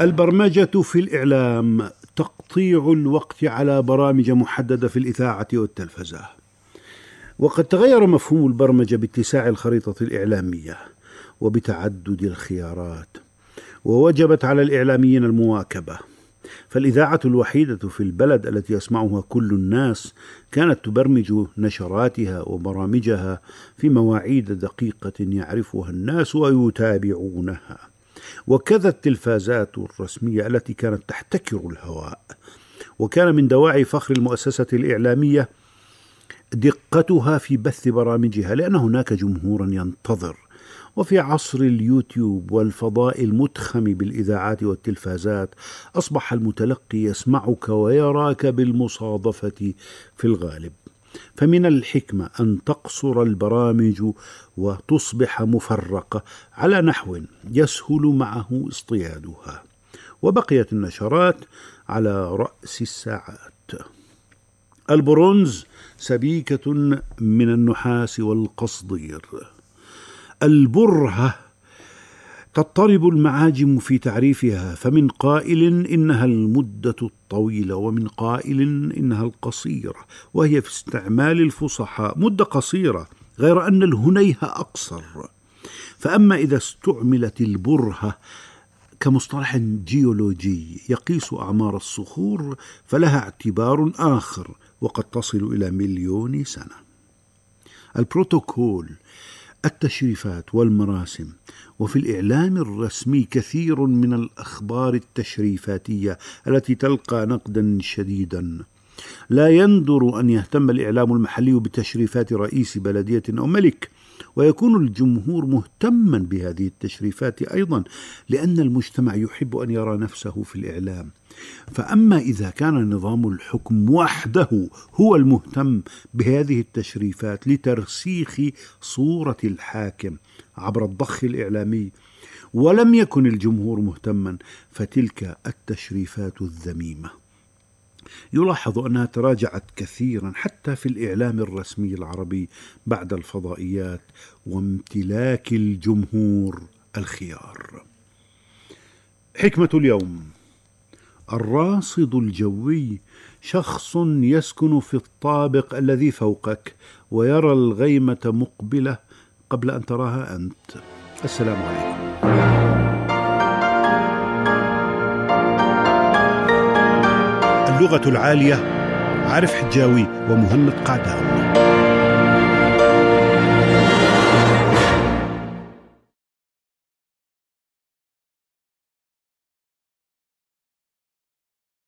البرمجة في الإعلام تقطيع الوقت على برامج محددة في الإذاعة والتلفزة. وقد تغير مفهوم البرمجة باتساع الخريطة الإعلامية وبتعدد الخيارات ووجبت على الإعلاميين المواكبة. فالإذاعة الوحيدة في البلد التي يسمعها كل الناس كانت تبرمج نشراتها وبرامجها في مواعيد دقيقة يعرفها الناس ويتابعونها. وكذا التلفازات الرسمية التي كانت تحتكر الهواء وكان من دواعي فخر المؤسسة الإعلامية دقتها في بث برامجها لأن هناك جمهورا ينتظر. وفي عصر اليوتيوب والفضاء المتخم بالإذاعات والتلفازات أصبح المتلقي يسمعك ويراك بالمصادفة في الغالب. فمن الحكمة أن تقصر البرامج وتصبح مفرقة على نحو يسهل معه اصطيادها. وبقيت النشرات على رأس الساعات. البرونز سبيكة من النحاس والقصدير. البرهة تضطرب المعاجم في تعريفها فمن قائل إنها المدة الطويلة ومن قائل إنها القصيرة وهي في استعمال الفصحاء مدة قصيرة غير أن الهنيه أقصر. فأما إذا استعملت البرهة كمصطلح جيولوجي يقيس أعمار الصخور فلها اعتبار آخر وقد تصل إلى مليون سنة. البروتوكول التشريفات والمراسم وفي الإعلام الرسمي كثير من الأخبار التشريفاتية التي تلقى نقدا شديدا. لا يندر أن يهتم الإعلام المحلي بتشريفات رئيس بلدية أو ملك ويكون الجمهور مهتما بهذه التشريفات أيضا لأن المجتمع يحب أن يرى نفسه في الإعلام. فأما إذا كان نظام الحكم وحده هو المهتم بهذه التشريفات لترسيخ صورة الحاكم عبر الضخ الإعلامي ولم يكن الجمهور مهتما فتلك التشريفات الذميمة. يلاحظ أنها تراجعت كثيرا حتى في الإعلام الرسمي العربي بعد الفضائيات وامتلاك الجمهور الخيار. حكمة اليوم. الراصد الجوي شخص يسكن في الطابق الذي فوقك ويرى الغيمه مقبله قبل ان تراها انت. السلام عليكم. اللغة العالية عارف حجاوي ومهند قعدان